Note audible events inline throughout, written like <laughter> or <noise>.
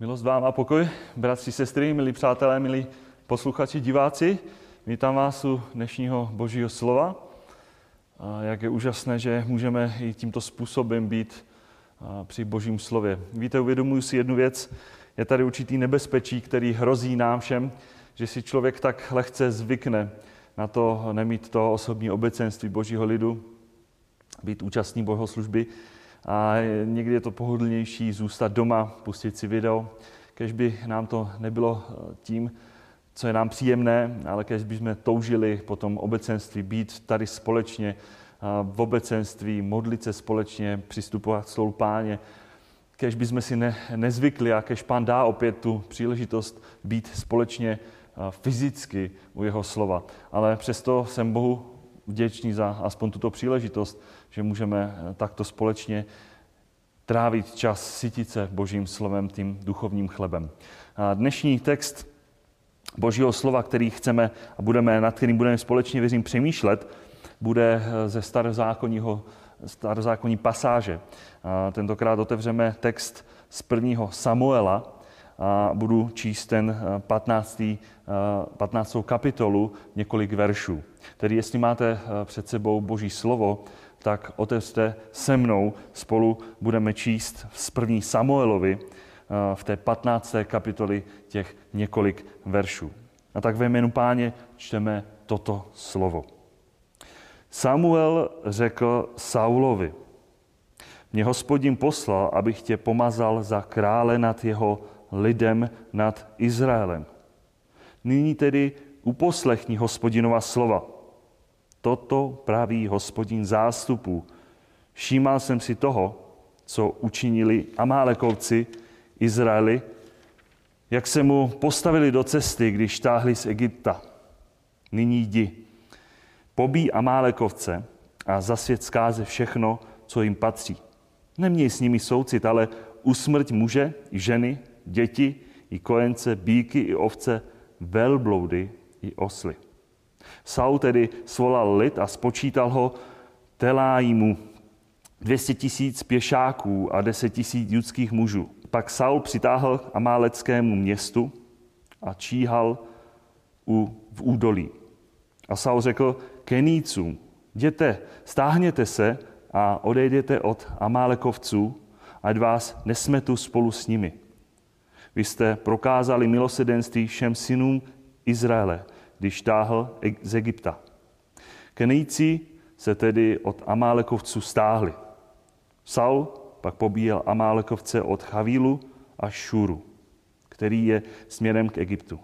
Milost vám a pokoj, bratři, sestry, milí přátelé, milí posluchači, diváci. Vítám vás u dnešního božího slova. A jak je úžasné, že můžeme i tímto způsobem být při božím slově. Víte, uvědomuji si jednu věc, je tady určitý nebezpečí, který hrozí nám všem, že si člověk tak lehce zvykne na to nemít to osobní obecenství božího lidu, být účastní bohoslužby a někdy je to pohodlnější zůstat doma, pustit si video, kež by nám to nebylo eh, tím, co je nám příjemné, ale kež bychom toužili po tom obecenství být tady společně eh, v obecenství, modlit se společně, přistupovat k stolu páně, kež bychom si ne, nezvykli a kež pán dá opět tu příležitost být společně eh, fyzicky u jeho slova. Ale přesto jsem Bohu vděčný za aspoň tuto příležitost, že můžeme eh, takto společně trávit čas, sytit se Božím slovem, tím duchovním chlebem. A dnešní text Božího slova, který chceme a budeme, nad kterým budeme společně, věřím, přemýšlet, bude eh, ze starozákonního, starozákonní pasáže. A tentokrát otevřeme text z prvního Samuela, a budu číst ten 15. Eh, 15. kapitolu několik veršů. Tedy jestli máte před sebou Boží slovo, tak otevřte se mnou, spolu budeme číst z první Samuelovi eh, v té 15. kapitoli těch několik veršů. A tak ve jménu páně čteme toto slovo. Samuel řekl Saulovi, mě hospodin poslal, abych tě pomazal za krále nad jeho lidem, nad Izraelem. Nyní tedy uposlechni hospodinova slova. Toto praví hospodin zástupů. Všímal jsem si toho, co učinili Amálekovci Izraeli, jak se mu postavili do cesty, když táhli z Egypta. Nyní jdi. Pobí Amálekovce a zasvět zkáze všechno, co jim patří. Neměj s nimi soucit, ale usmrť muže i ženy, děti i kojence, bíky i ovce, velbloudy i osly. Saul tedy svolal lid a spočítal ho Telájimu 200 tisíc pěšáků a 10 tisíc judských mužů. Pak Saul přitáhl k amáleckému městu a číhal u, v údolí. A Saul řekl Kenícům, jděte, stáhněte se a odejděte od Amálekovců, ať vás nesmetu spolu s nimi. Vy jste prokázali milosedenství všem synům Izraele, když táhl z Egypta. Kenejci se tedy od Amálekovců stáhli. Saul pak pobíjel Amálekovce od Chavílu až Šuru, který je směrem k Egyptu.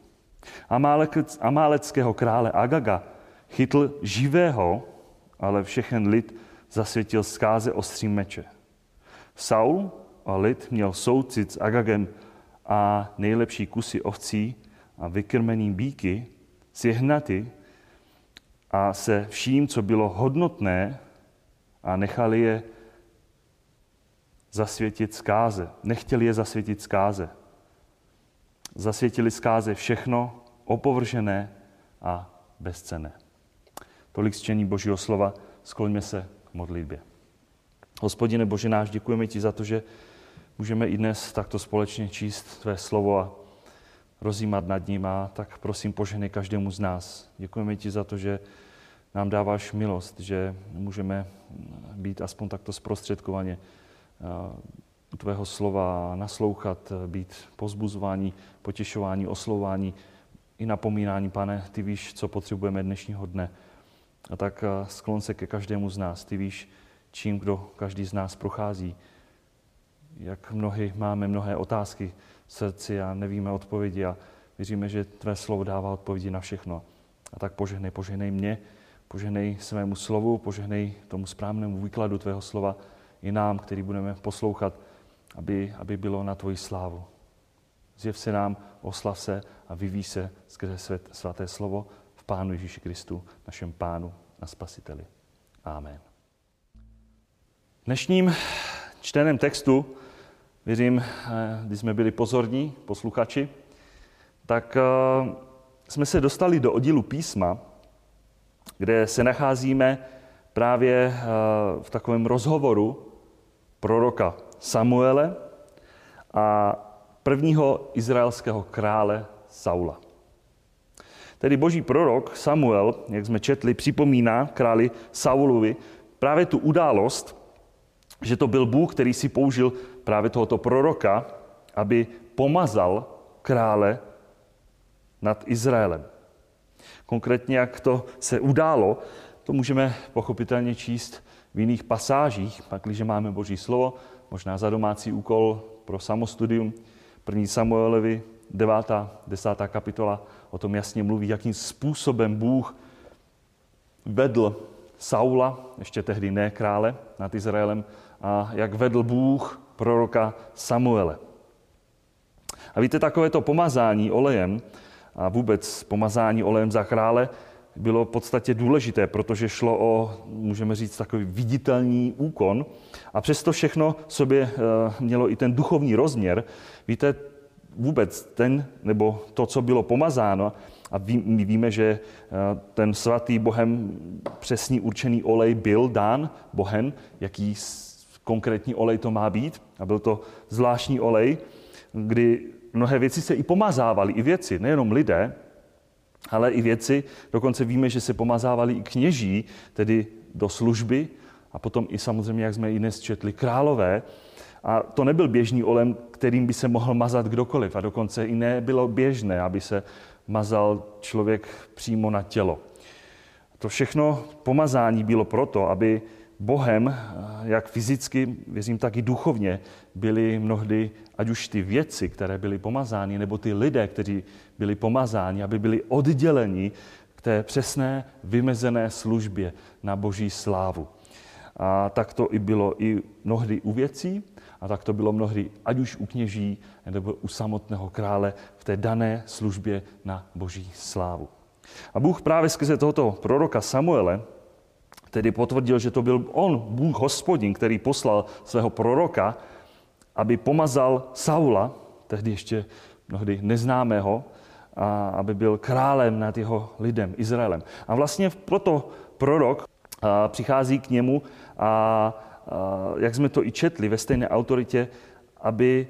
Amáleckého krále Agaga chytl živého, ale všechen lid zasvětil zkáze ostřím meče. Saul a lid měl soucit s Agagem a nejlepší kusy ovcí a vykrmený bíky sjehnati a se vším, co bylo hodnotné, a nechali je zasvětit zkáze. Nechtěli je zasvětit zkáze. Zasvětili zkáze všechno opovržené a bezcené. Tolik zčení Božího slova, skloňme se k modlitbě. Hospodine Bože náš, děkujeme ti za to, že můžeme i dnes takto společně číst tvé slovo a rozjímat nad ním a tak prosím požehnej každému z nás. Děkujeme ti za to, že nám dáváš milost, že můžeme být aspoň takto zprostředkovaně u tvého slova, naslouchat, být pozbuzování, potěšování, oslování i napomínání. Pane, ty víš, co potřebujeme dnešního dne. A tak sklon se ke každému z nás. Ty víš, čím kdo každý z nás prochází. Jak mnohy máme mnohé otázky, srdci a nevíme odpovědi a věříme, že tvé slovo dává odpovědi na všechno. A tak požehnej, požehnej mě, požehnej svému slovu, požehnej tomu správnému výkladu tvého slova i nám, který budeme poslouchat, aby, aby bylo na tvoji slávu. Zjev se nám, oslav se a vyvíj se skrze svaté slovo v Pánu Ježíši Kristu, našem Pánu a Spasiteli. Amen. Dnešním čteném textu Věřím, eh, když jsme byli pozorní, posluchači, tak eh, jsme se dostali do oddílu písma, kde se nacházíme právě eh, v takovém rozhovoru proroka Samuele a prvního izraelského krále Saula. Tedy boží prorok Samuel, jak jsme četli, připomíná králi Saulovi právě tu událost, že to byl Bůh, který si použil právě tohoto proroka, aby pomazal krále nad Izraelem. Konkrétně, jak to se událo, to můžeme pochopitelně číst v jiných pasážích, pak, když máme Boží slovo, možná za domácí úkol pro samostudium, první Samuelovi, 9. 10. kapitola o tom jasně mluví, jakým způsobem Bůh vedl Saula, ještě tehdy ne krále nad Izraelem, a jak vedl Bůh proroka Samuele. A víte, takovéto pomazání olejem a vůbec pomazání olejem za krále bylo v podstatě důležité, protože šlo o, můžeme říct, takový viditelný úkon. A přesto všechno sobě eh, mělo i ten duchovní rozměr. Víte, vůbec ten, nebo to, co bylo pomazáno, a my víme, že eh, ten svatý Bohem přesný určený olej byl dán Bohem, jaký konkrétní olej to má být. A byl to zvláštní olej, kdy mnohé věci se i pomazávaly, i věci, nejenom lidé, ale i věci. Dokonce víme, že se pomazávali i kněží, tedy do služby, a potom i samozřejmě, jak jsme i dnes četli, králové. A to nebyl běžný olem, kterým by se mohl mazat kdokoliv. A dokonce i nebylo běžné, aby se mazal člověk přímo na tělo. To všechno pomazání bylo proto, aby Bohem, jak fyzicky, věřím, tak i duchovně, byly mnohdy, ať už ty věci, které byly pomazány, nebo ty lidé, kteří byli pomazáni, aby byli odděleni k té přesné, vymezené službě na boží slávu. A tak to i bylo i mnohdy u věcí, a tak to bylo mnohdy ať už u kněží, nebo u samotného krále v té dané službě na boží slávu. A Bůh právě skrze tohoto proroka Samuele tedy potvrdil, že to byl on, Bůh hospodin, který poslal svého proroka, aby pomazal Saula, tehdy ještě mnohdy neznámého, a aby byl králem nad jeho lidem, Izraelem. A vlastně proto prorok přichází k němu a jak jsme to i četli ve stejné autoritě, aby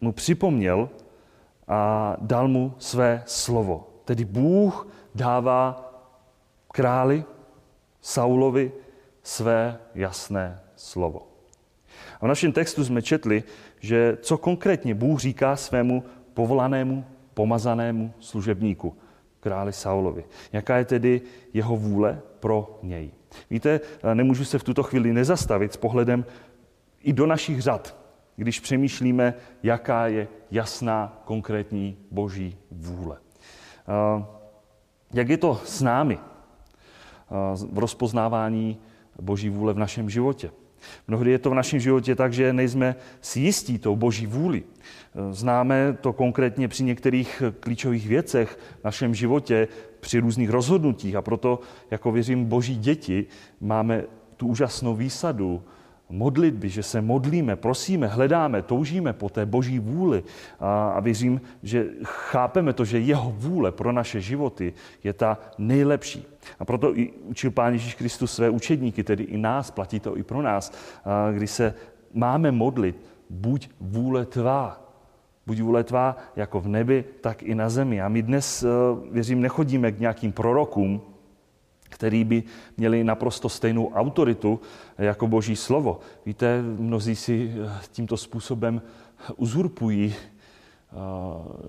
mu připomněl a dal mu své slovo. Tedy Bůh dává králi Saulovi své jasné slovo. A v našem textu jsme četli, že co konkrétně Bůh říká svému povolanému, pomazanému služebníku, králi Saulovi. Jaká je tedy jeho vůle pro něj. Víte, nemůžu se v tuto chvíli nezastavit s pohledem i do našich řad, když přemýšlíme, jaká je jasná, konkrétní boží vůle. Jak je to s námi v rozpoznávání boží vůle v našem životě? Mnohdy je to v našem životě tak, že nejsme si jistí tou boží vůli. Známe to konkrétně při některých klíčových věcech v našem životě, při různých rozhodnutích a proto, jako věřím, boží děti, máme tu úžasnou výsadu modlitby, že se modlíme, prosíme, hledáme, toužíme po té boží vůli a, a věřím, že chápeme to, že jeho vůle pro naše životy je ta nejlepší. A proto i učil Pán Ježíš Kristus své učedníky, tedy i nás, platí to i pro nás, a, kdy se máme modlit, buď vůle tvá, Buď vůle tvá jako v nebi, tak i na zemi. A my dnes, eh, věřím, nechodíme k nějakým prorokům, který by měli naprosto stejnou autoritu jako Boží slovo. Víte, mnozí si eh, tímto způsobem uzurpují, eh,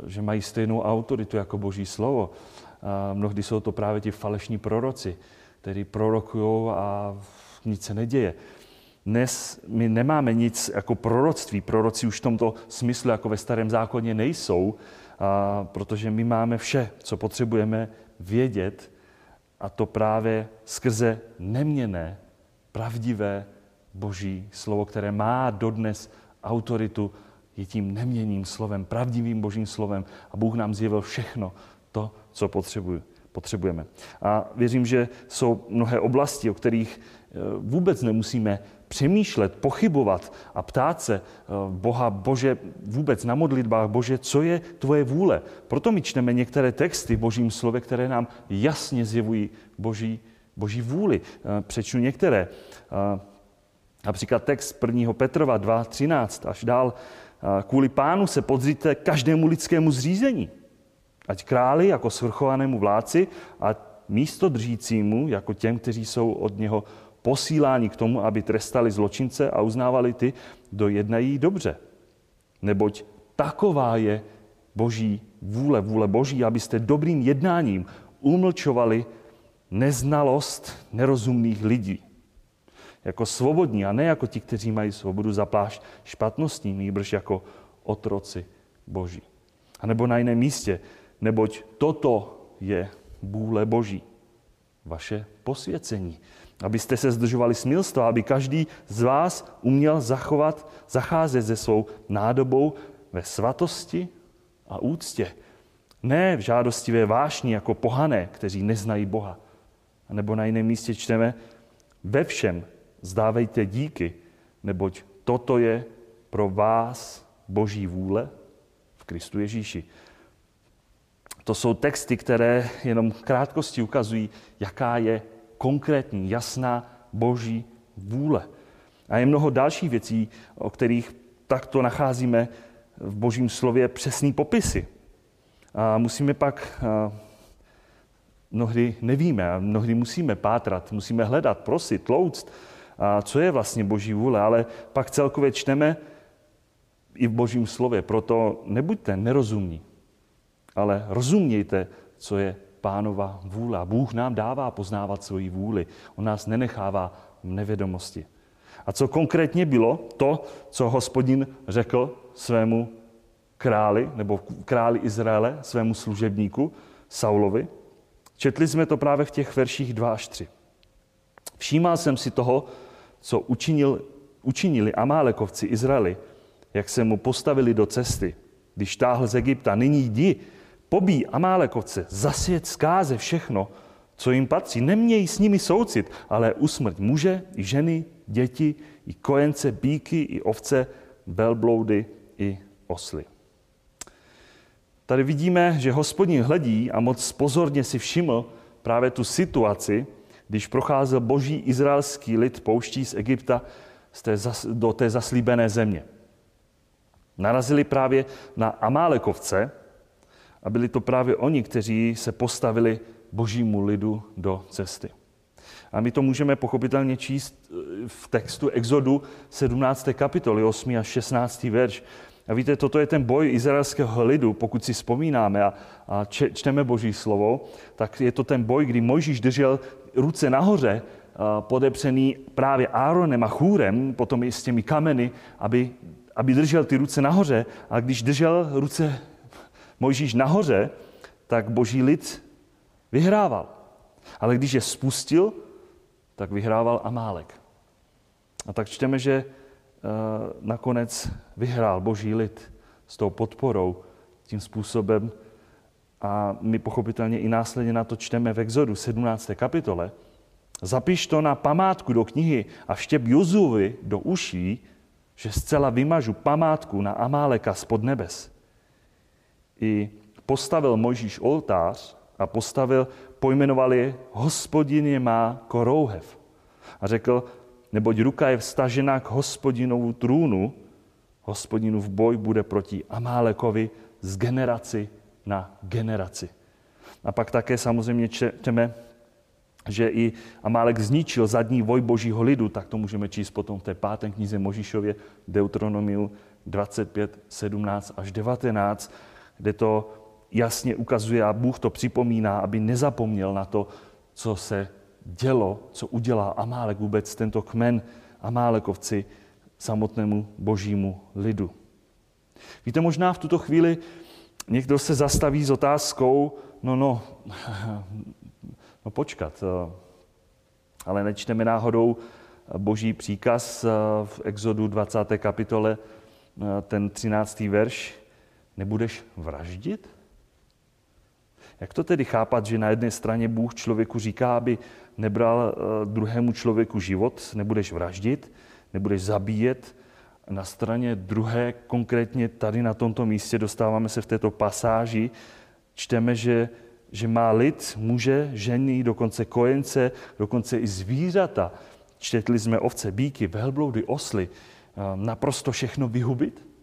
že mají stejnou autoritu jako Boží slovo. Mnohdy jsou to právě ti falešní proroci, kteří prorokují a nic se neděje. Dnes my nemáme nic jako proroctví. Proroci už v tomto smyslu, jako ve starém zákoně, nejsou, protože my máme vše, co potřebujeme vědět, a to právě skrze neměné, pravdivé Boží slovo, které má dodnes autoritu, je tím neměným slovem, pravdivým Božím slovem. A Bůh nám zjevil všechno to, co potřebujeme. A věřím, že jsou mnohé oblasti, o kterých e, vůbec nemusíme přemýšlet, pochybovat a ptát se eh, Boha, Bože, vůbec na modlitbách, Bože, co je tvoje vůle. Proto my čteme některé texty v Božím slově, které nám jasně zjevují Boží, Boží vůli. Eh, přečnu některé. Eh, například text 1. Petrova 2.13 až dál. Kvůli pánu se podříte každému lidskému zřízení. Ať králi jako svrchovanému vládci a místo držícímu jako těm, kteří jsou od něho posíláni k tomu, aby trestali zločince a uznávali ty, kdo jednají dobře. Neboť taková je boží vůle, vůle boží, abyste dobrým jednáním umlčovali neznalost nerozumných lidí. Jako svobodní a ne jako ti, kteří mají svobodu zaplášť špatností, nýbrž jako otroci boží. A nebo na jiném místě, neboť toto je vůle boží. Vaše posvěcení. Abyste se zdržovali smilstva, aby každý z vás uměl zachovat, zacházet se svou nádobou ve svatosti a úctě. Ne v žádostivé vášni jako pohané, kteří neznají Boha. A nebo na jiném místě čteme, ve všem zdávejte díky, neboť toto je pro vás Boží vůle v Kristu Ježíši. To jsou texty, které jenom krátkosti ukazují, jaká je konkrétní, jasná Boží vůle. A je mnoho dalších věcí, o kterých takto nacházíme v Božím slově přesný popisy. A musíme pak, mnohdy nevíme, a mnohdy musíme pátrat, musíme hledat, prosit, louct, a co je vlastně Boží vůle, ale pak celkově čteme i v Božím slově. Proto nebuďte nerozumní, ale rozumějte, co je pánova vůle. Bůh nám dává poznávat svoji vůli. On nás nenechává v nevědomosti. A co konkrétně bylo to, co hospodin řekl svému králi, nebo králi Izraele, svému služebníku Saulovi? Četli jsme to právě v těch verších 2 až 3. Všímal jsem si toho, co učinil, učinili Amálekovci Izraeli, jak se mu postavili do cesty, když táhl z Egypta. Nyní jdi, pobí Amálekovce, zasvět zkáze všechno, co jim patří. Neměj s nimi soucit, ale usmrť muže, i ženy, děti, i kojence, bíky, i ovce, velbloudy, i osly. Tady vidíme, že hospodin hledí a moc pozorně si všiml právě tu situaci, když procházel boží izraelský lid pouští z Egypta do té zaslíbené země. Narazili právě na Amálekovce a byli to právě oni, kteří se postavili božímu lidu do cesty. A my to můžeme pochopitelně číst eh, v textu Exodu 17. kapitoly 8. a 16. verš. A víte, toto je ten boj izraelského lidu, pokud si vzpomínáme a, a čteme Boží slovo, tak je to ten boj, kdy Mojžíš držel ruce nahoře, podepřený právě Áronem a Chůrem, potom i s těmi kameny, aby, aby držel ty ruce nahoře. A když držel ruce Mojžíš nahoře, tak boží lid vyhrával. Ale když je spustil, tak vyhrával Amálek. A tak čteme, že nakonec vyhrál boží lid s tou podporou, tím způsobem. A my pochopitelně i následně na to čteme v Exodu 17. kapitole. Zapiš to na památku do knihy a vštěp Jozuvi do uší, že zcela vymažu památku na Amáleka spod nebes. I postavil Mojžíš oltář a postavil, pojmenoval je Hospodin je má korouhev. A řekl, neboť ruka je vstažena k hospodinovu trůnu, hospodinu v boj bude proti Amálekovi z generaci na generaci. A pak také samozřejmě čteme, že i Amálek zničil zadní voj božího lidu, tak to můžeme číst potom v té páté knize Možišově, Deuteronomiu 25, 17 až 19, kde to jasně ukazuje a Bůh to připomíná, aby nezapomněl na to, co se dělo, co udělá Amálek vůbec, tento kmen Amálekovci samotnému božímu lidu. Víte, možná v tuto chvíli někdo se zastaví s otázkou, no no, <laughs> no počkat, ale nečteme náhodou boží příkaz v Exodu 20. kapitole, ten 13. verš, nebudeš vraždit? Jak to tedy chápat, že na jedné straně Bůh člověku říká, aby nebral eh, druhému člověku život, nebudeš vraždit, nebudeš zabíjet. Na straně druhé, konkrétně tady na tomto místě, dostáváme se v této pasáži, čteme, že, že má lid, muže, ženy, dokonce kojence, dokonce i zvířata. Četli jsme ovce, bíky, velbloudy, osly, eh, naprosto všechno vyhubit?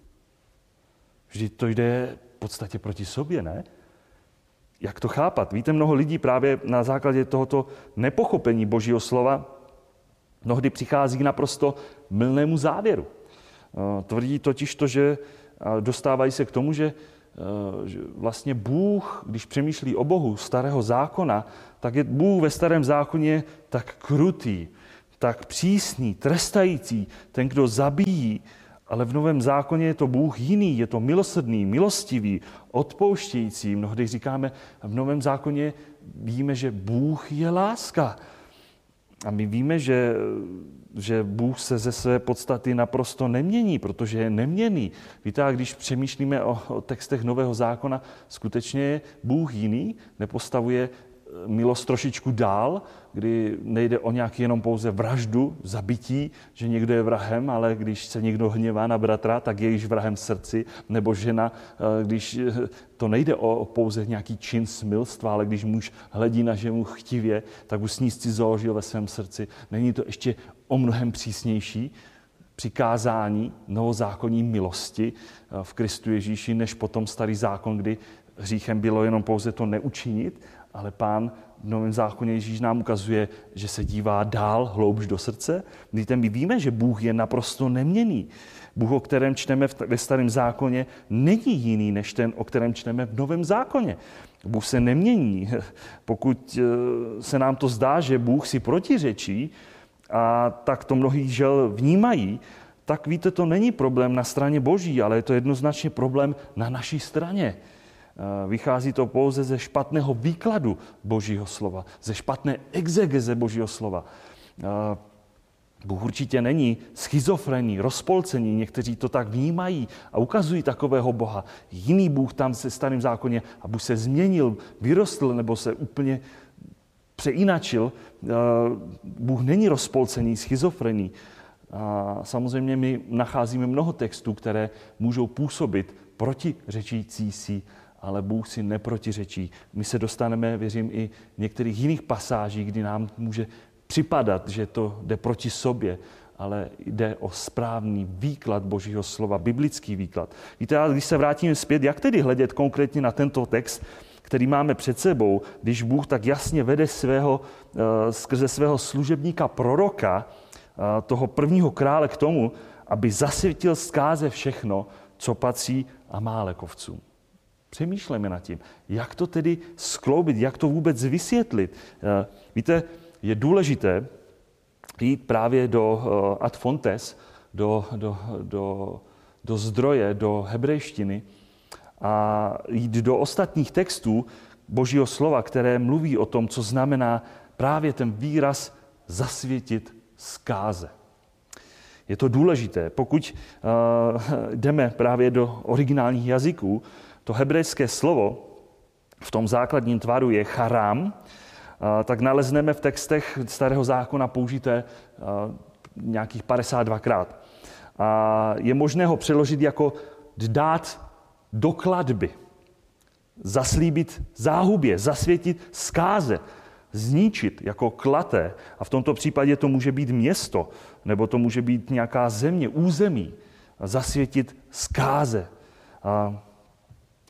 Vždyť to jde v podstatě proti sobě, ne? Jak to chápat? Víte, mnoho lidí právě na základě tohoto nepochopení Božího slova mnohdy přichází k naprosto mylnému závěru. Eh, tvrdí totiž to, že dostávají se k tomu, eh, že vlastně Bůh, když přemýšlí o Bohu starého zákona, tak je Bůh ve starém zákoně tak krutý, tak přísný, trestající, ten, kdo zabíjí, ale v Novém zákoně je to Bůh jiný, je to milosrdný, milostivý, odpouštějící. Mnohdy říkáme, v Novém zákoně víme, že Bůh je láska. A my víme, že, že Bůh se ze své podstaty naprosto nemění, protože je neměný. Víte, a když přemýšlíme o, o textech Nového zákona, skutečně je Bůh jiný, nepostavuje milost trošičku dál, kdy nejde o nějaký jenom pouze vraždu, zabití, že někdo je vrahem, ale když se někdo hněvá na bratra, tak je již vrahem srdci, nebo žena, eh, když eh, to nejde o pouze nějaký čin smilstva, ale když muž hledí na ženu chtivě, tak už s ní založil ve svém srdci. Není to ještě o mnohem přísnější přikázání novozákonní milosti eh, v Kristu Ježíši, než potom starý zákon, kdy hříchem bylo jenom pouze to neučinit, ale pán v Novém zákoně Ježíš nám ukazuje, že se dívá dál, hloubš do srdce. Víte, my víme, že Bůh je naprosto neměný. Bůh, o kterém čteme ve starém zákoně, není jiný než ten, o kterém čteme v Novém zákoně. Bůh se nemění. <laughs> Pokud eh, se nám to zdá, že Bůh si protiřečí, a tak to mnohý žel vnímají, tak víte, to není problém na straně Boží, ale je to jednoznačně problém na naší straně. Eh, vychází to pouze ze špatného výkladu Božího slova, ze špatné exegeze Božího slova. Eh, Bůh určitě není schizofrení, rozpolcení, někteří to tak vnímají a ukazují takového Boha. Jiný Bůh tam se starým zákoně a Bůh se změnil, vyrostl nebo se úplně přeinačil. Eh, Bůh není rozpolcený, schizofrený. A samozřejmě my nacházíme mnoho textů, které můžou působit proti řečící si ale Bůh si neprotiřečí. My se dostaneme, věřím, i některých jiných pasážích, kdy nám může připadat, že to jde proti sobě, ale jde o správný výklad Božího slova, biblický výklad. Víte, ale když se vrátíme zpět, jak tedy hledět konkrétně na tento text, který máme před sebou, když Bůh tak jasně vede svého, eh, skrze svého služebníka proroka, eh, toho prvního krále k tomu, aby zasvětil zkáze všechno, co patří Amálekovcům. Přemýšlejme nad tím, jak to tedy skloubit, jak to vůbec vysvětlit. Eh, víte, je důležité jít právě do eh, ad fontes, do, do, do, do zdroje, do hebrejštiny a jít do ostatních textů Božího slova, které mluví o tom, co znamená právě ten výraz zasvětit zkáze. Je to důležité. Pokud uh, jdeme právě do originálních jazyků, to hebrejské slovo v tom základním tvaru je charám, tak nalezneme v textech Starého zákona použité nějakých 52krát. A je možné ho přeložit jako dát do kladby, zaslíbit záhubě, zasvětit zkáze, zničit jako klaté. A v tomto případě to může být město, nebo to může být nějaká země, území. Zasvětit zkáze. A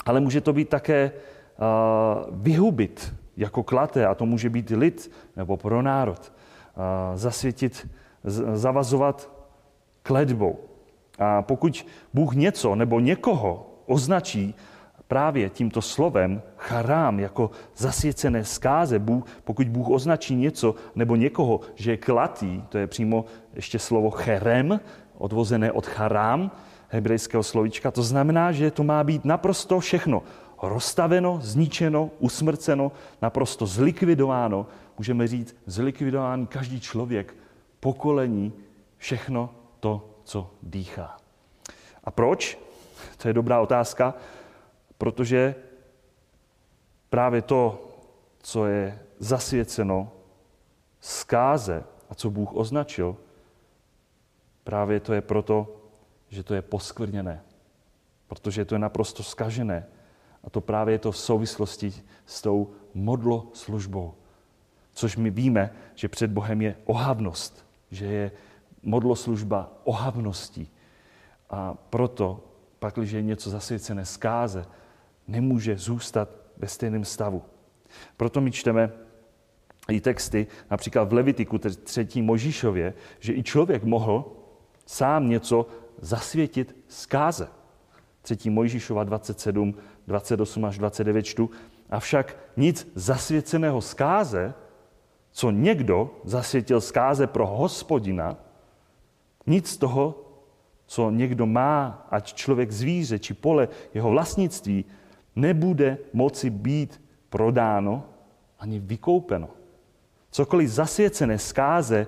ale může to být také vyhubit jako klaté, a to může být lid nebo pro národ. Zasvětit, zavazovat kledbou. A pokud Bůh něco nebo někoho označí právě tímto slovem charám jako zasvěcené zkáze, Bůh, pokud Bůh označí něco nebo někoho, že je klatý, to je přímo ještě slovo cherem, odvozené od charám, hebrejského slovíčka. To znamená, že to má být naprosto všechno rozstaveno, zničeno, usmrceno, naprosto zlikvidováno. Můžeme říct, zlikvidován každý člověk, pokolení, všechno to, co dýchá. A proč? To je dobrá otázka, protože právě to, co je zasvěceno zkáze a co Bůh označil, právě to je proto, že to je poskvrněné, protože to je naprosto skažené. A to právě je to v souvislosti s tou modlo službou. Což my víme, že před Bohem je ohavnost, že je modloslužba ohavností. A proto pak, když je něco zasvěcené zkáze, nemůže zůstat ve stejném stavu. Proto my čteme i texty, například v Levitiku 3. Možíšově, že i člověk mohl sám něco zasvětit zkáze. 3. Mojžíšova 27, 28 až 29 čtu. Avšak nic zasvěceného zkáze, co někdo zasvětil zkáze pro hospodina, nic z toho, co někdo má, ať člověk zvíře či pole, jeho vlastnictví, nebude moci být prodáno ani vykoupeno. Cokoliv zasvěcené zkáze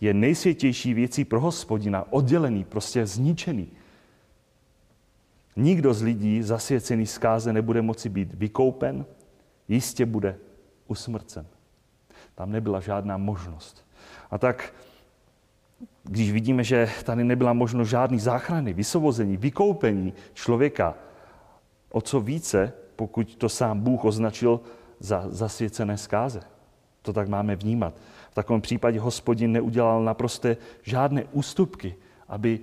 je nejsvětější věcí pro hospodina, oddělený, prostě zničený. Nikdo z lidí zasvěcený zkáze nebude moci být vykoupen, jistě bude usmrcen. Tam nebyla žádná možnost. A tak, když vidíme, že tady nebyla možnost žádný záchrany, vysvobození, vykoupení člověka, o co více, pokud to sám Bůh označil za zasvěcené zkáze. To tak máme vnímat. V takovém případě hospodin neudělal naprosto žádné ústupky, aby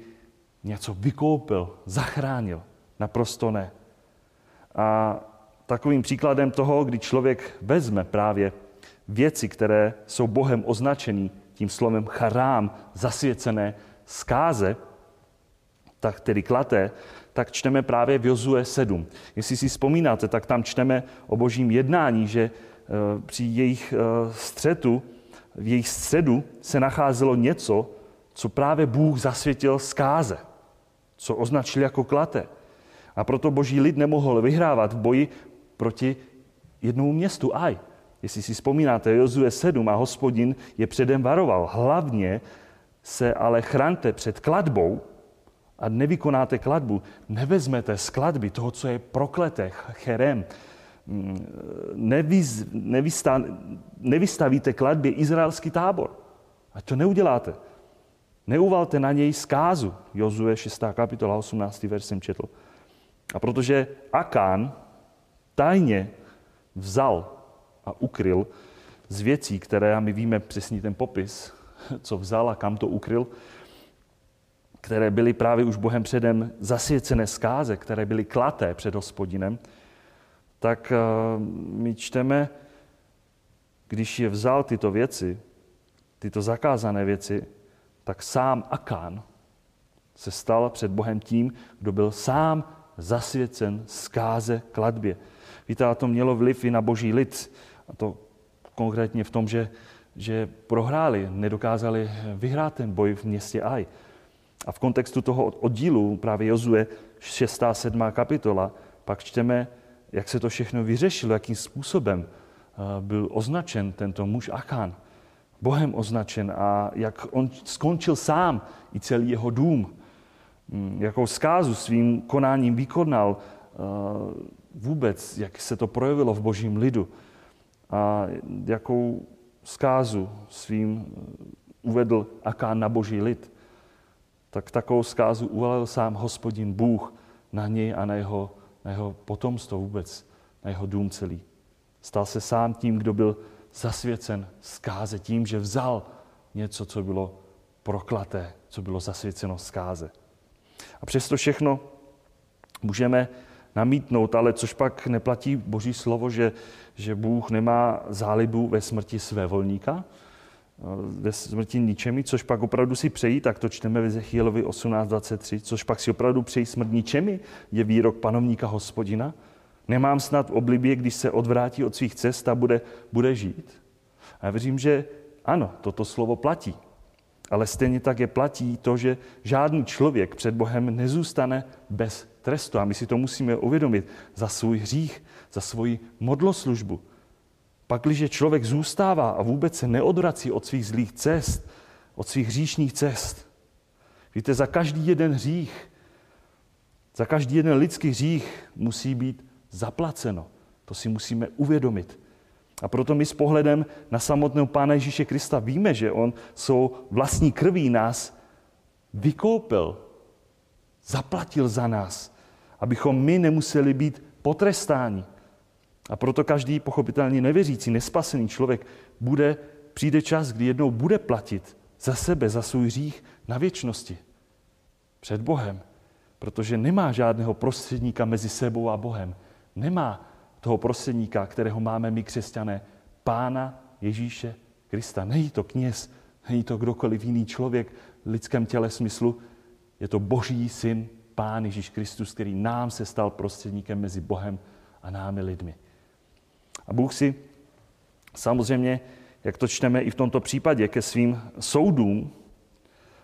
něco vykoupil, zachránil. Naprosto ne. A takovým příkladem toho, kdy člověk vezme právě věci, které jsou Bohem označený tím slovem charám, zasvěcené zkáze, tak tedy klaté, tak čteme právě v Jozue 7. Jestli si vzpomínáte, tak tam čteme o božím jednání, že eh, při jejich eh, střetu, v jejich středu se nacházelo něco, co právě Bůh zasvětil zkáze, co označil jako klaté. A proto boží lid nemohl vyhrávat v boji proti jednomu městu Aj. Jestli si vzpomínáte, Jozue 7 a hospodin je předem varoval. Hlavně se ale chraňte před kladbou a nevykonáte kladbu. Nevezmete z kladby toho, co je prokleté, cherem. Nevys, nevystá, nevystavíte kladbě izraelský tábor. A to neuděláte. Neuvalte na něj zkázu. Jozue 6. kapitola 18. verš jsem četl. A protože Akán tajně vzal a ukryl z věcí, které a my víme přesně ten popis, <laughs> co vzal a kam to ukryl, které byly právě už Bohem předem zasvěcené zkáze, které byly klaté před hospodinem, tak eh, my čteme, když je vzal tyto věci, tyto zakázané věci, tak sám Akán se stal před Bohem tím, kdo byl sám zasvěcen zkáze kladbě. Víte, a to mělo vliv i na boží lid. A to konkrétně v tom, že, že prohráli, nedokázali vyhrát ten boj v městě Aj. A v kontextu toho oddílu právě Jozue 6. a 7. kapitola pak čteme, jak se to všechno vyřešilo, jakým způsobem eh, byl označen tento muž Achán. Bohem označen a jak on skončil sám i celý jeho dům. Mm, jakou zkázu svým konáním vykonal, eh, vůbec, jak se to projevilo v božím lidu a jakou zkázu svým eh, uvedl Akán na boží lid, tak takovou zkázu uvalil sám hospodin Bůh na něj a na jeho, na jeho potomstvo vůbec, na jeho dům celý. Stal se sám tím, kdo byl zasvěcen zkáze, tím, že vzal něco, co bylo proklaté, co bylo zasvěceno zkáze. A přesto všechno můžeme namítnout, ale což pak neplatí boží slovo, že, že Bůh nemá zálibu ve smrti své volníka, ve smrti ničemi, což pak opravdu si přejí, tak to čteme ve Zechielovi 18.23, což pak si opravdu přejí smrt ničemi, je výrok panovníka hospodina. Nemám snad v oblibě, když se odvrátí od svých cest a bude, bude žít. A já věřím, že ano, toto slovo platí. Ale stejně tak je platí to, že žádný člověk před Bohem nezůstane bez trestu. A my si to musíme uvědomit za svůj hřích, za svoji modloslužbu. Pak, když člověk zůstává a vůbec se neodvrací od svých zlých cest, od svých hříšních cest, víte, za každý jeden hřích, za každý jeden lidský hřích musí být zaplaceno. To si musíme uvědomit. A proto my s pohledem na samotného Pána Ježíše Krista víme, že On svou vlastní krví nás vykoupil, zaplatil za nás, abychom my nemuseli být potrestáni. A proto každý pochopitelně nevěřící, nespasený člověk bude, přijde čas, kdy jednou bude platit za sebe, za svůj hřích na věčnosti. Před Bohem. protože nemá žádného prostředníka mezi sebou a Bohem. Nemá toho prostředníka, kterého máme my křesťané, Pána Ježíše Krista. Není to kněz, není to kdokoliv jiný člověk v lidském těle smyslu. Je to Boží syn, Pán Ježíš Kristus, který nám se stal prostředníkem mezi Bohem a námi lidmi. A Bůh si samozřejmě, jak to čteme i v tomto případě, ke svým soudům,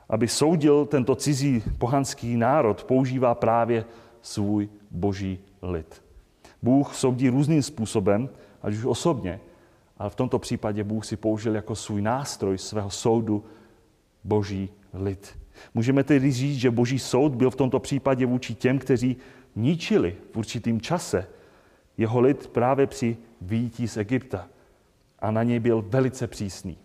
aby soudil tento cizí pohanský národ, používá právě svůj boží lid. Bůh soudí různým způsobem, ať už osobně, ale v tomto případě Bůh si použil jako svůj nástroj svého soudu boží lid. Můžeme tedy říct, že boží soud byl v tomto případě vůči těm, kteří ničili v určitým čase jeho lid právě při výjití z Egypta. A na něj byl velice přísný.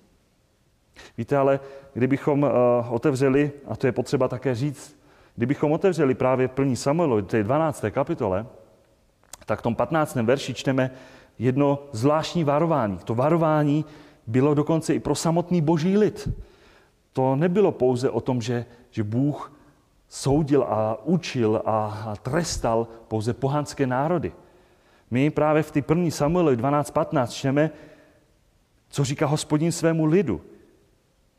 Víte, ale kdybychom uh, otevřeli, a to je potřeba také říct, kdybychom otevřeli právě plní Samuelu, té 12. kapitole, tak v tom 15. verši čteme jedno zvláštní varování. To varování bylo dokonce i pro samotný boží lid. To nebylo pouze o tom, že, že Bůh soudil a učil a trestal pouze pohanské národy. My právě v té první Samuelu 12.15 čteme, co říká hospodin svému lidu.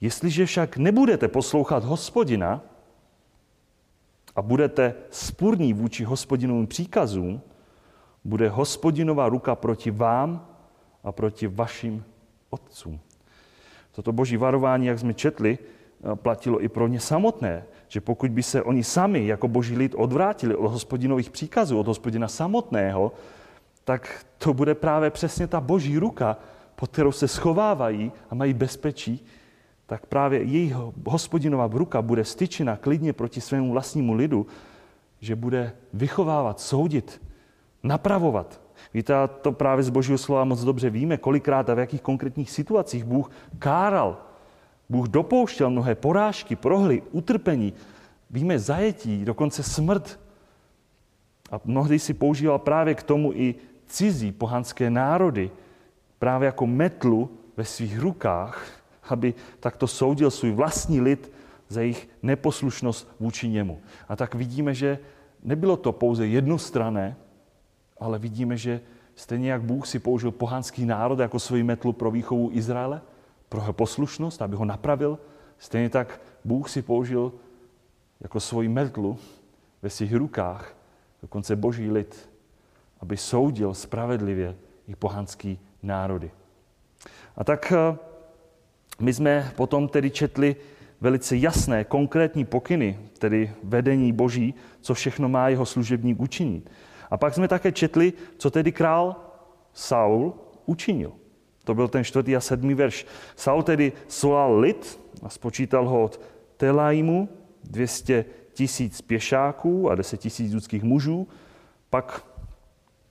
Jestliže však nebudete poslouchat hospodina a budete spurní vůči hospodinovým příkazům, bude hospodinová ruka proti vám a proti vašim otcům. Toto boží varování, jak jsme četli, platilo i pro ně samotné, že pokud by se oni sami jako boží lid odvrátili od hospodinových příkazů, od hospodina samotného, tak to bude právě přesně ta boží ruka, pod kterou se schovávají a mají bezpečí, tak právě jejich hospodinová ruka bude styčena klidně proti svému vlastnímu lidu, že bude vychovávat, soudit, napravovat. Víte, a to právě z Božího slova moc dobře víme, kolikrát a v jakých konkrétních situacích Bůh káral. Bůh dopouštěl mnohé porážky, prohly, utrpení, víme zajetí, dokonce smrt. A mnohdy si používal právě k tomu i cizí pohanské národy, právě jako metlu ve svých rukách, aby takto soudil svůj vlastní lid za jejich neposlušnost vůči němu. A tak vidíme, že nebylo to pouze jednostrané, ale vidíme, že stejně jak Bůh si použil pohanský národ jako svoji metlu pro výchovu Izraele, pro jeho poslušnost, aby ho napravil, stejně tak Bůh si použil jako svoji metlu ve svých rukách, dokonce boží lid, aby soudil spravedlivě i pohanský národy. A tak eh, my jsme potom tedy četli velice jasné, konkrétní pokyny, tedy vedení Boží, co všechno má jeho služebník učinit. A pak jsme také četli, co tedy král Saul učinil. To byl ten čtvrtý a sedmý verš. Saul tedy svolal lid a spočítal ho od Telaimu 200 tisíc pěšáků a 10 tisíc lidských mužů. Pak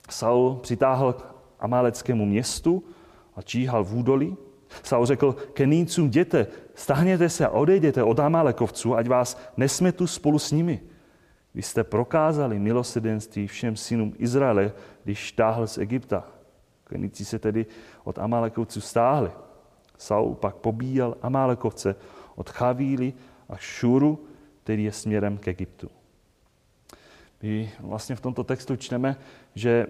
Saul přitáhl k amáleckému městu a číhal v údolí. Saul řekl Kenícům, jděte, stáhněte se a odejděte od Amálekovců, ať vás nesmetu spolu s nimi. Vy jste prokázali milosedenství všem synům Izraele, když štáhl z Egypta. Keníci se tedy od Amálekovců stáhli. Saul pak pobíjel Amálekovce od Chavíly a Šuru, který je směrem k Egyptu. My vlastně v tomto textu čteme, že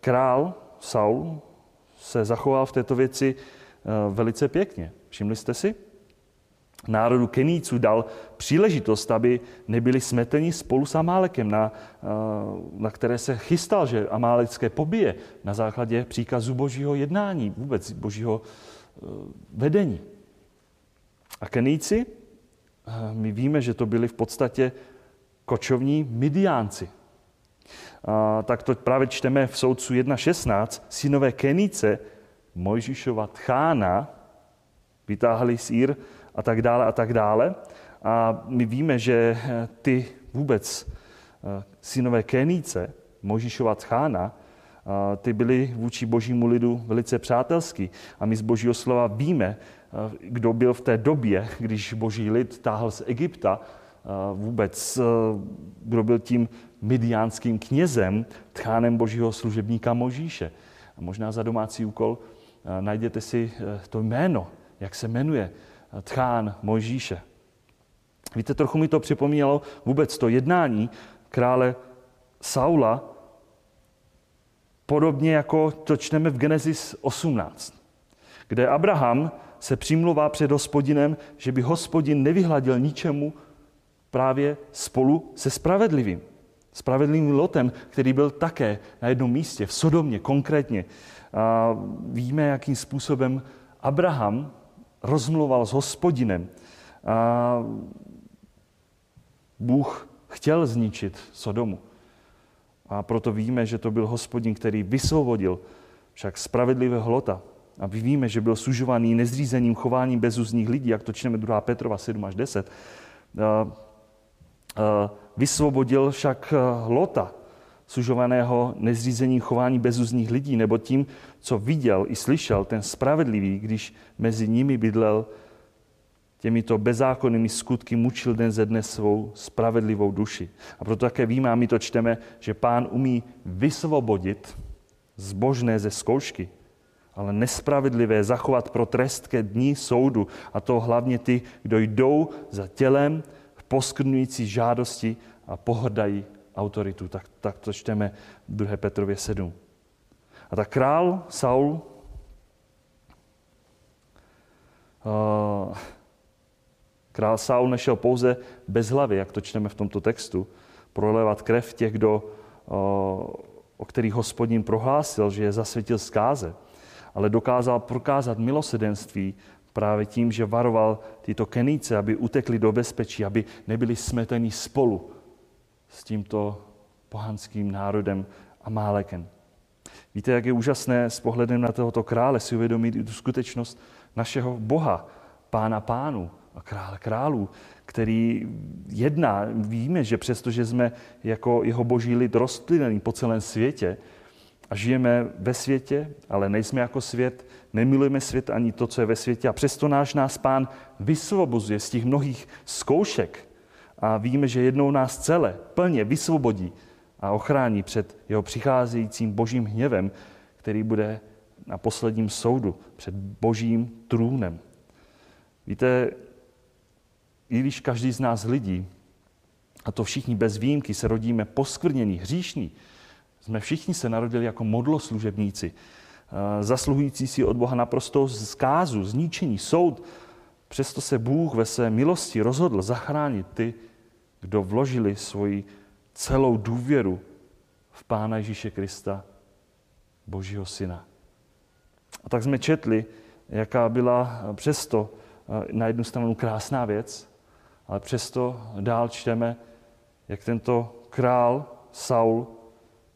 král Saul se zachoval v této věci eh, velice pěkně. Všimli jste si? Národu Keníců dal příležitost, aby nebyli smeteni spolu s Amálekem, na, eh, na které se chystal, že Amálecké pobije na základě příkazu božího jednání, vůbec božího eh, vedení. A Keníci, my víme, že to byli v podstatě kočovní Midiánci. A, tak to právě čteme v soudcu 1.16. Synové Kenice, Mojžišova tchána, vytáhli sír a tak dále a tak dále. A my víme, že ty vůbec eh, synové Kenice, Mojžišova tchána, ty byli vůči božímu lidu velice přátelský. A my z božího slova víme, eh, kdo byl v té době, když boží lid táhl z Egypta, vůbec, eh, kdo byl tím midiánským knězem, tchánem božího služebníka Možíše. A možná za domácí úkol eh, najděte si eh, to jméno, jak se jmenuje tchán Možíše. Víte, trochu mi to připomínalo vůbec to jednání krále Saula, podobně jako to čteme v Genesis 18, kde Abraham se přimluvá před hospodinem, že by hospodin nevyhladil ničemu právě spolu se spravedlivým. Spravedlivým Lotem, který byl také na jednom místě, v Sodomě konkrétně. A víme, jakým způsobem Abraham rozmluval s hospodinem. A Bůh chtěl zničit Sodomu. A proto víme, že to byl hospodin, který vysvobodil však spravedlivého Lota. A víme, že byl sužovaný nezřízeným chováním bezuzních lidí, jak to čteme 2. Petrova 7 až 10. Vysvobodil však Lota, sužovaného nezřízením chování bezuzních lidí, nebo tím, co viděl i slyšel ten spravedlivý, když mezi nimi bydlel, těmito bezákonnými skutky mučil den ze dne svou spravedlivou duši. A proto také víme, a my to čteme, že pán umí vysvobodit zbožné ze zkoušky, ale nespravedlivé zachovat pro trest ke dní soudu. A to hlavně ty, kdo jdou za tělem poskrnující žádosti a pohrdají autoritu. Tak, tak to čteme 2. Petrově 7. A tak král Saul král Saul nešel pouze bez hlavy, jak to čteme v tomto textu, prolevat krev těch, kdo, o kterých hospodin prohlásil, že je zasvětil zkáze, ale dokázal prokázat milosedenství právě tím, že varoval tyto keníce, aby utekli do bezpečí, aby nebyli smeteni spolu s tímto pohanským národem a Málekem. Víte, jak je úžasné s pohledem na tohoto krále si uvědomit i tu skutečnost našeho Boha, pána pánu a krále králů, který jedná. Víme, že přestože jsme jako jeho boží lid rozptylení po celém světě a žijeme ve světě, ale nejsme jako svět, nemilujeme svět ani to, co je ve světě a přesto náš nás pán vysvobozuje z těch mnohých zkoušek, a víme, že jednou nás celé plně vysvobodí a ochrání před jeho přicházejícím božím hněvem, který bude na posledním soudu před božím trůnem. Víte, i když každý z nás lidí, a to všichni bez výjimky, se rodíme poskvrnění, hříšní, jsme všichni se narodili jako modloslužebníci, eh, zasluhující si od Boha naprostou zkázu, zničení, soud. Přesto se Bůh ve své milosti rozhodl zachránit ty, kdo vložili svoji celou důvěru v Pána Ježíše Krista, Božího Syna. A tak jsme četli, jaká byla přesto eh, na jednu stranu krásná věc, ale přesto dál čteme, jak tento král Saul,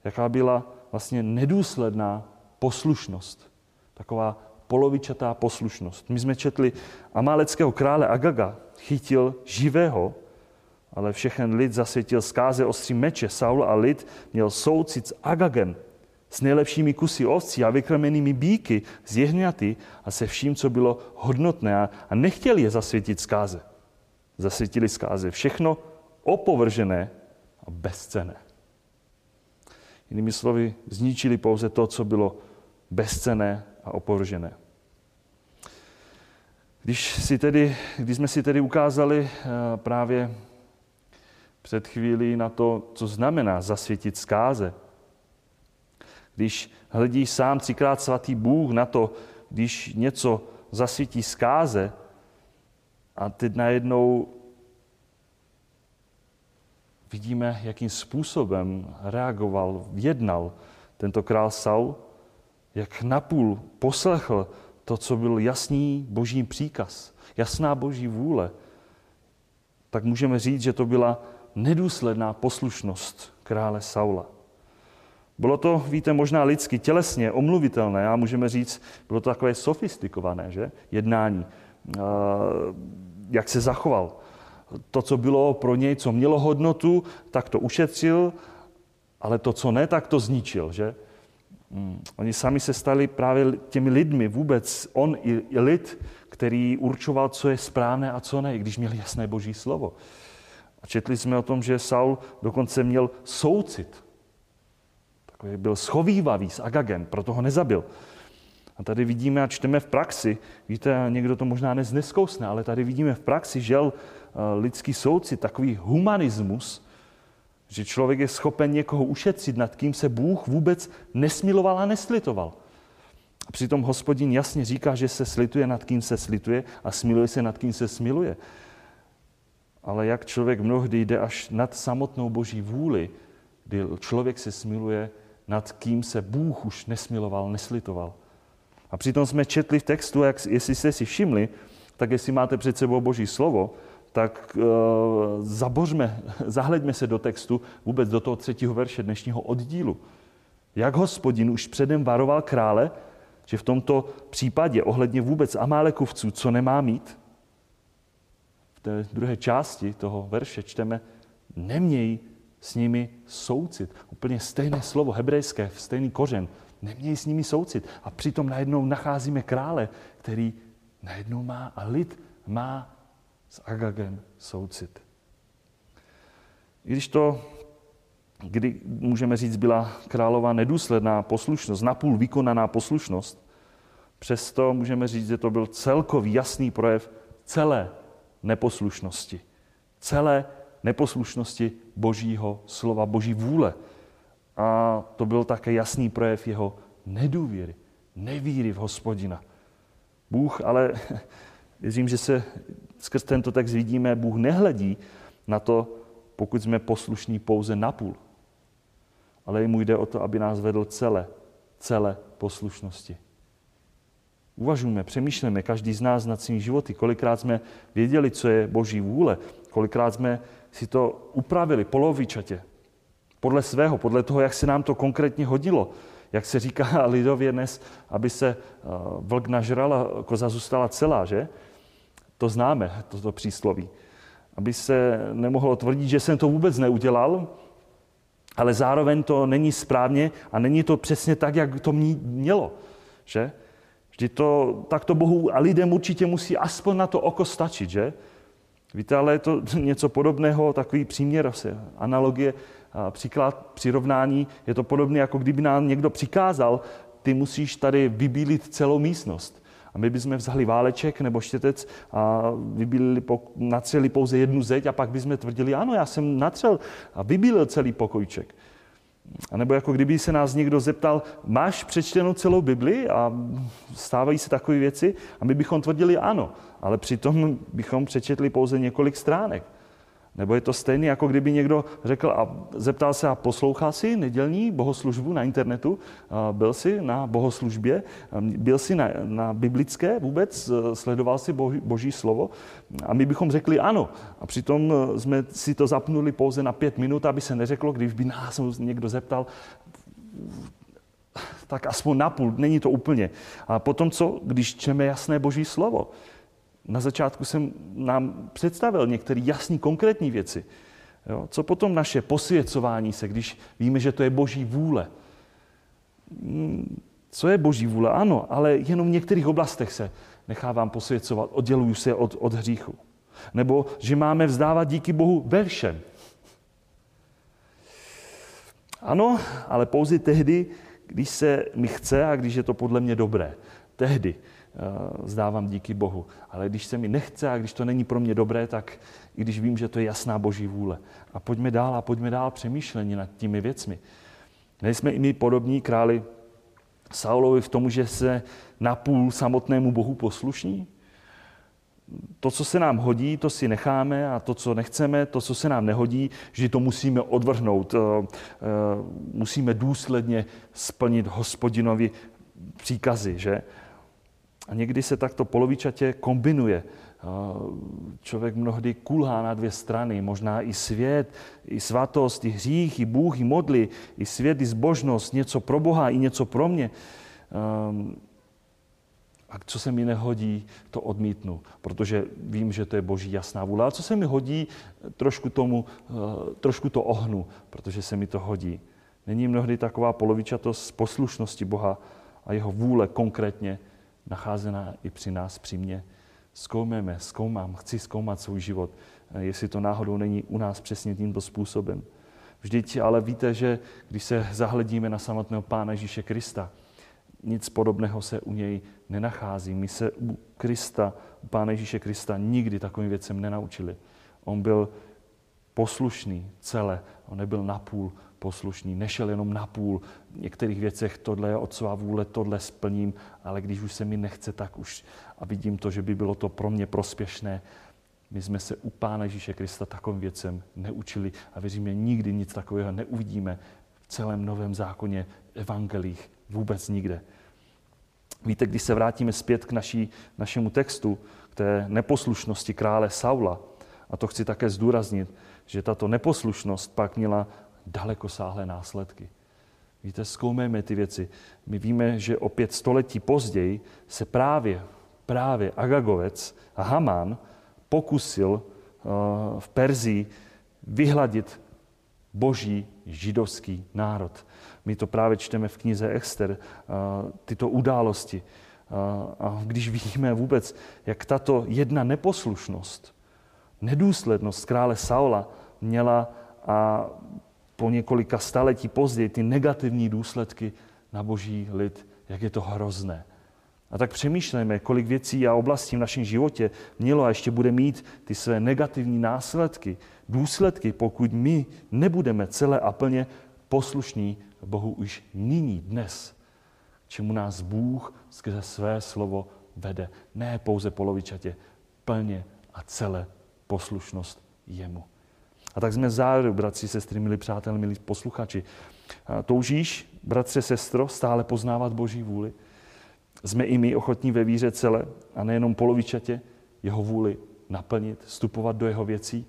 jaká byla vlastně nedůsledná poslušnost. Taková polovičatá poslušnost. My jsme četli amáleckého krále Agaga, chytil živého ale všechen lid zasvětil zkáze ostří meče. Saul a lid měl soucit s Agagem, s nejlepšími kusy ovcí a vykrmenými bíky z jehňaty a se vším, co bylo hodnotné a, nechtěli je zasvětit zkáze. Zasvětili zkáze všechno opovržené a bezcené. Jinými slovy, zničili pouze to, co bylo bezcené a opovržené. Když, si tedy, když jsme si tedy ukázali eh, právě před chvílí na to, co znamená zasvětit zkáze. Když hledí sám třikrát svatý Bůh na to, když něco zasvětí zkáze a teď najednou vidíme, jakým způsobem reagoval, jednal tento král Saul, jak napůl poslechl to, co byl jasný boží příkaz, jasná boží vůle, tak můžeme říct, že to byla nedůsledná poslušnost krále Saula. Bylo to, víte, možná lidsky, tělesně omluvitelné, a můžeme říct, bylo to takové sofistikované, že? Jednání. Jak se zachoval. To, co bylo pro něj, co mělo hodnotu, tak to ušetřil, ale to, co ne, tak to zničil, že? Hmm. Oni sami se stali právě těmi lidmi, vůbec on i lid, který určoval, co je správné a co ne, i když měli jasné boží slovo. A četli jsme o tom, že Saul dokonce měl soucit. Takový byl schovývavý s Agagem, proto ho nezabil. A tady vidíme a čteme v praxi, víte, někdo to možná dnes neskousne, ale tady vidíme v praxi, eh, lidský soucit, takový humanismus, Že člověk je schopen někoho ušetřit, nad kým se Bůh vůbec nesmiloval a neslitoval. A přitom hospodin jasně říká, že se slituje nad kým se slituje a smiluje se nad kým se smiluje. Ale jak člověk mnohdy jde až nad samotnou boží vůli, kdy člověk se smiluje nad kým se Bůh už nesmiloval, neslitoval. A přitom jsme četli v textu, jak, jestli jste si všimli, tak jestli máte před sebou Boží slovo, tak uh, zabořme, <laughs> zahleďme se do textu, vůbec do toho třetího verše dnešního oddílu. Jak hospodin už předem varoval krále, že v tomto případě ohledně vůbec Amálekovců, co nemá mít, v té druhé části toho verše čteme, neměj s nimi soucit. Úplně stejné slovo, hebrejské, stejný kořen. Neměj s nimi soucit. A přitom najednou nacházíme krále, který najednou má a lid má s Agagem soucit. I když to, kdy můžeme říct, byla králová nedůsledná poslušnost, napůl vykonaná poslušnost, přesto můžeme říct, že to byl celkový jasný projev celé neposlušnosti. Celé neposlušnosti Božího slova, Boží vůle. A to byl také jasný projev jeho nedůvěry, nevíry v hospodina. Bůh ale, <laughs> věřím, že se skrz tento text vidíme, Bůh nehledí na to, pokud jsme poslušní pouze napůl. Ale jemu jde o to, aby nás vedl celé, celé poslušnosti. Uvažujeme, přemýšlíme, každý z nás nad svým životy, kolikrát jsme věděli, co je Boží vůle, kolikrát jsme si to upravili polovičatě, podle svého, podle toho, jak se nám to konkrétně hodilo. Jak se říká <laughs> lidově dnes, aby se eh, vlk nažral a koza zůstala celá, že? To známe, toto přísloví. Aby se nemohlo tvrdit, že jsem to vůbec neudělal, ale zároveň to není správně a není to přesně tak, jak to mělo. Že? Vždy to, tak to Bohu a lidem určitě musí aspoň na to oko stačit, že? Víte, ale je to <laughs> něco podobného, takový příměr, analogie, příklad, přirovnání, je to podobné, jako kdyby nám někdo přikázal, ty musíš tady vybílit celou místnost. A my bychom vzali váleček nebo štětec a vybílili, natřeli pouze jednu zeď a pak bychom tvrdili, ano, já jsem natřel a vybílil celý pokojček. A nebo jako kdyby se nás někdo zeptal, máš přečtenou celou Bibli a stávají se takové věci a my bychom tvrdili ano, ale přitom bychom přečetli pouze několik stránek. Nebo je to stejné, jako kdyby někdo řekl a zeptal se a poslouchal si nedělní bohoslužbu na internetu, byl jsi na bohoslužbě, byl jsi na, na biblické vůbec, sledoval si boží, boží slovo a my bychom řekli ano. A přitom jsme si to zapnuli pouze na pět minut, aby se neřeklo, když by nás někdo zeptal, tak aspoň napůl, není to úplně. A potom co, když čeme jasné boží slovo? Na začátku jsem nám představil některé jasné, konkrétní věci. Jo? Co potom naše posvěcování se, když víme, že to je boží vůle? Hmm, co je boží vůle? Ano, ale jenom v některých oblastech se nechávám posvěcovat, odděluju se od, od hříchu. Nebo že máme vzdávat díky Bohu ve všem. Ano, ale pouze tehdy, když se mi chce a když je to podle mě dobré. Tehdy zdávám díky Bohu. Ale když se mi nechce a když to není pro mě dobré, tak i když vím, že to je jasná boží vůle. A pojďme dál a pojďme dál přemýšlení nad těmi věcmi. Nejsme i my podobní králi Saulovi v tom, že se napůl samotnému Bohu poslušní? To, co se nám hodí, to si necháme a to, co nechceme, to, co se nám nehodí, že to musíme odvrhnout. Eh, eh, musíme důsledně splnit hospodinovi příkazy, že? A někdy se takto polovičatě kombinuje. Člověk mnohdy kulhá na dvě strany, možná i svět, i svatost, i hřích, i Bůh, i modly, i svět, i zbožnost, něco pro Boha, i něco pro mě. Ehm, a co se mi nehodí, to odmítnu, protože vím, že to je boží jasná vůle. A co se mi hodí, trošku, tomu, eh, trošku to ohnu, protože se mi to hodí. Není mnohdy taková polovičatost poslušnosti Boha a jeho vůle konkrétně nacházená i při nás, při mně. Zkoumeme, zkoumám, chci zkoumat svůj život, eh, jestli to náhodou není u nás přesně tímto způsobem. Vždyť ale víte, že když se zahledíme na samotného Pána Ježíše Krista, nic podobného se u něj nenachází. My se u Krista, u Pána Ježíše Krista nikdy takovým věcem nenaučili. On byl poslušný celé. On nebyl napůl poslušný, nešel jenom napůl. V některých věcech tohle je otcová vůle, tohle splním, ale když už se mi nechce, tak už a vidím to, že by bylo to pro mě prospěšné. My jsme se u Pána Ježíše Krista takovým věcem neučili a věříme, nikdy nic takového neuvidíme v celém novém zákoně, evangelích, vůbec nikde. Víte, když se vrátíme zpět k naší, našemu textu, k té neposlušnosti krále Saula, a to chci také zdůraznit, že tato neposlušnost pak měla dalekosáhlé následky. Víte, zkoumejme ty věci. My víme, že o pět století později se právě, právě Agagovec a Haman pokusil eh, v Perzii vyhladit boží židovský národ. My to právě čteme v knize Ester, eh, tyto události. Eh, a když vidíme vůbec, jak tato jedna neposlušnost, nedůslednost krále Saula měla a po několika staletí později ty negativní důsledky na boží lid, jak je to hrozné. A tak přemýšlejme, kolik věcí a oblastí v našem životě mělo a ještě bude mít ty své negativní následky, důsledky, pokud my nebudeme celé a plně poslušní Bohu už nyní, dnes, čemu nás Bůh skrze své slovo vede. Ne pouze polovičatě, plně a celé poslušnost jemu. A tak jsme závěru, bratři, sestry, milí přátelé, milí posluchači. Toužíš, bratře, sestro, stále poznávat Boží vůli? Jsme i my ochotní ve víře celé a nejenom polovičatě jeho vůli naplnit, vstupovat do jeho věcí.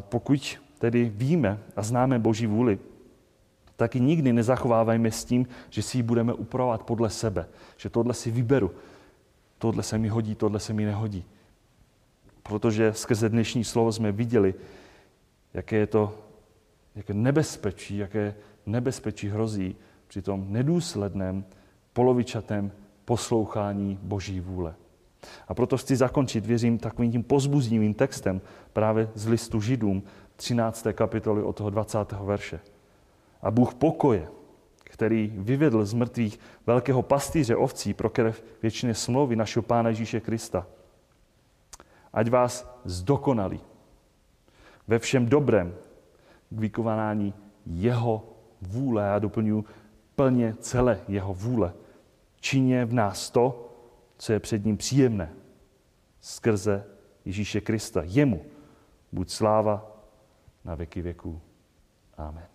Pokud tedy víme a známe Boží vůli, taky nikdy nezachovávajme s tím, že si ji budeme upravovat podle sebe. Že tohle si vyberu. Tohle se mi hodí, tohle se mi nehodí. Protože skrze dnešní slovo jsme viděli, jaké je to jaké nebezpečí, jaké nebezpečí hrozí při tom nedůsledném, polovičatém poslouchání Boží vůle. A proto chci zakončit, věřím, takovým tím pozbuzivým textem právě z listu Židům 13. kapitoly od toho 20. verše. A Bůh pokoje, který vyvedl z mrtvých velkého pastýře ovcí pro krev věčné smlouvy našeho Pána Ježíše Krista, ať vás zdokonalí ve všem dobrém k vykonání jeho vůle. Já doplňuji plně celé jeho vůle. Čině v nás to, co je před ním příjemné. Skrze Ježíše Krista. Jemu buď sláva na věky věků. Amen.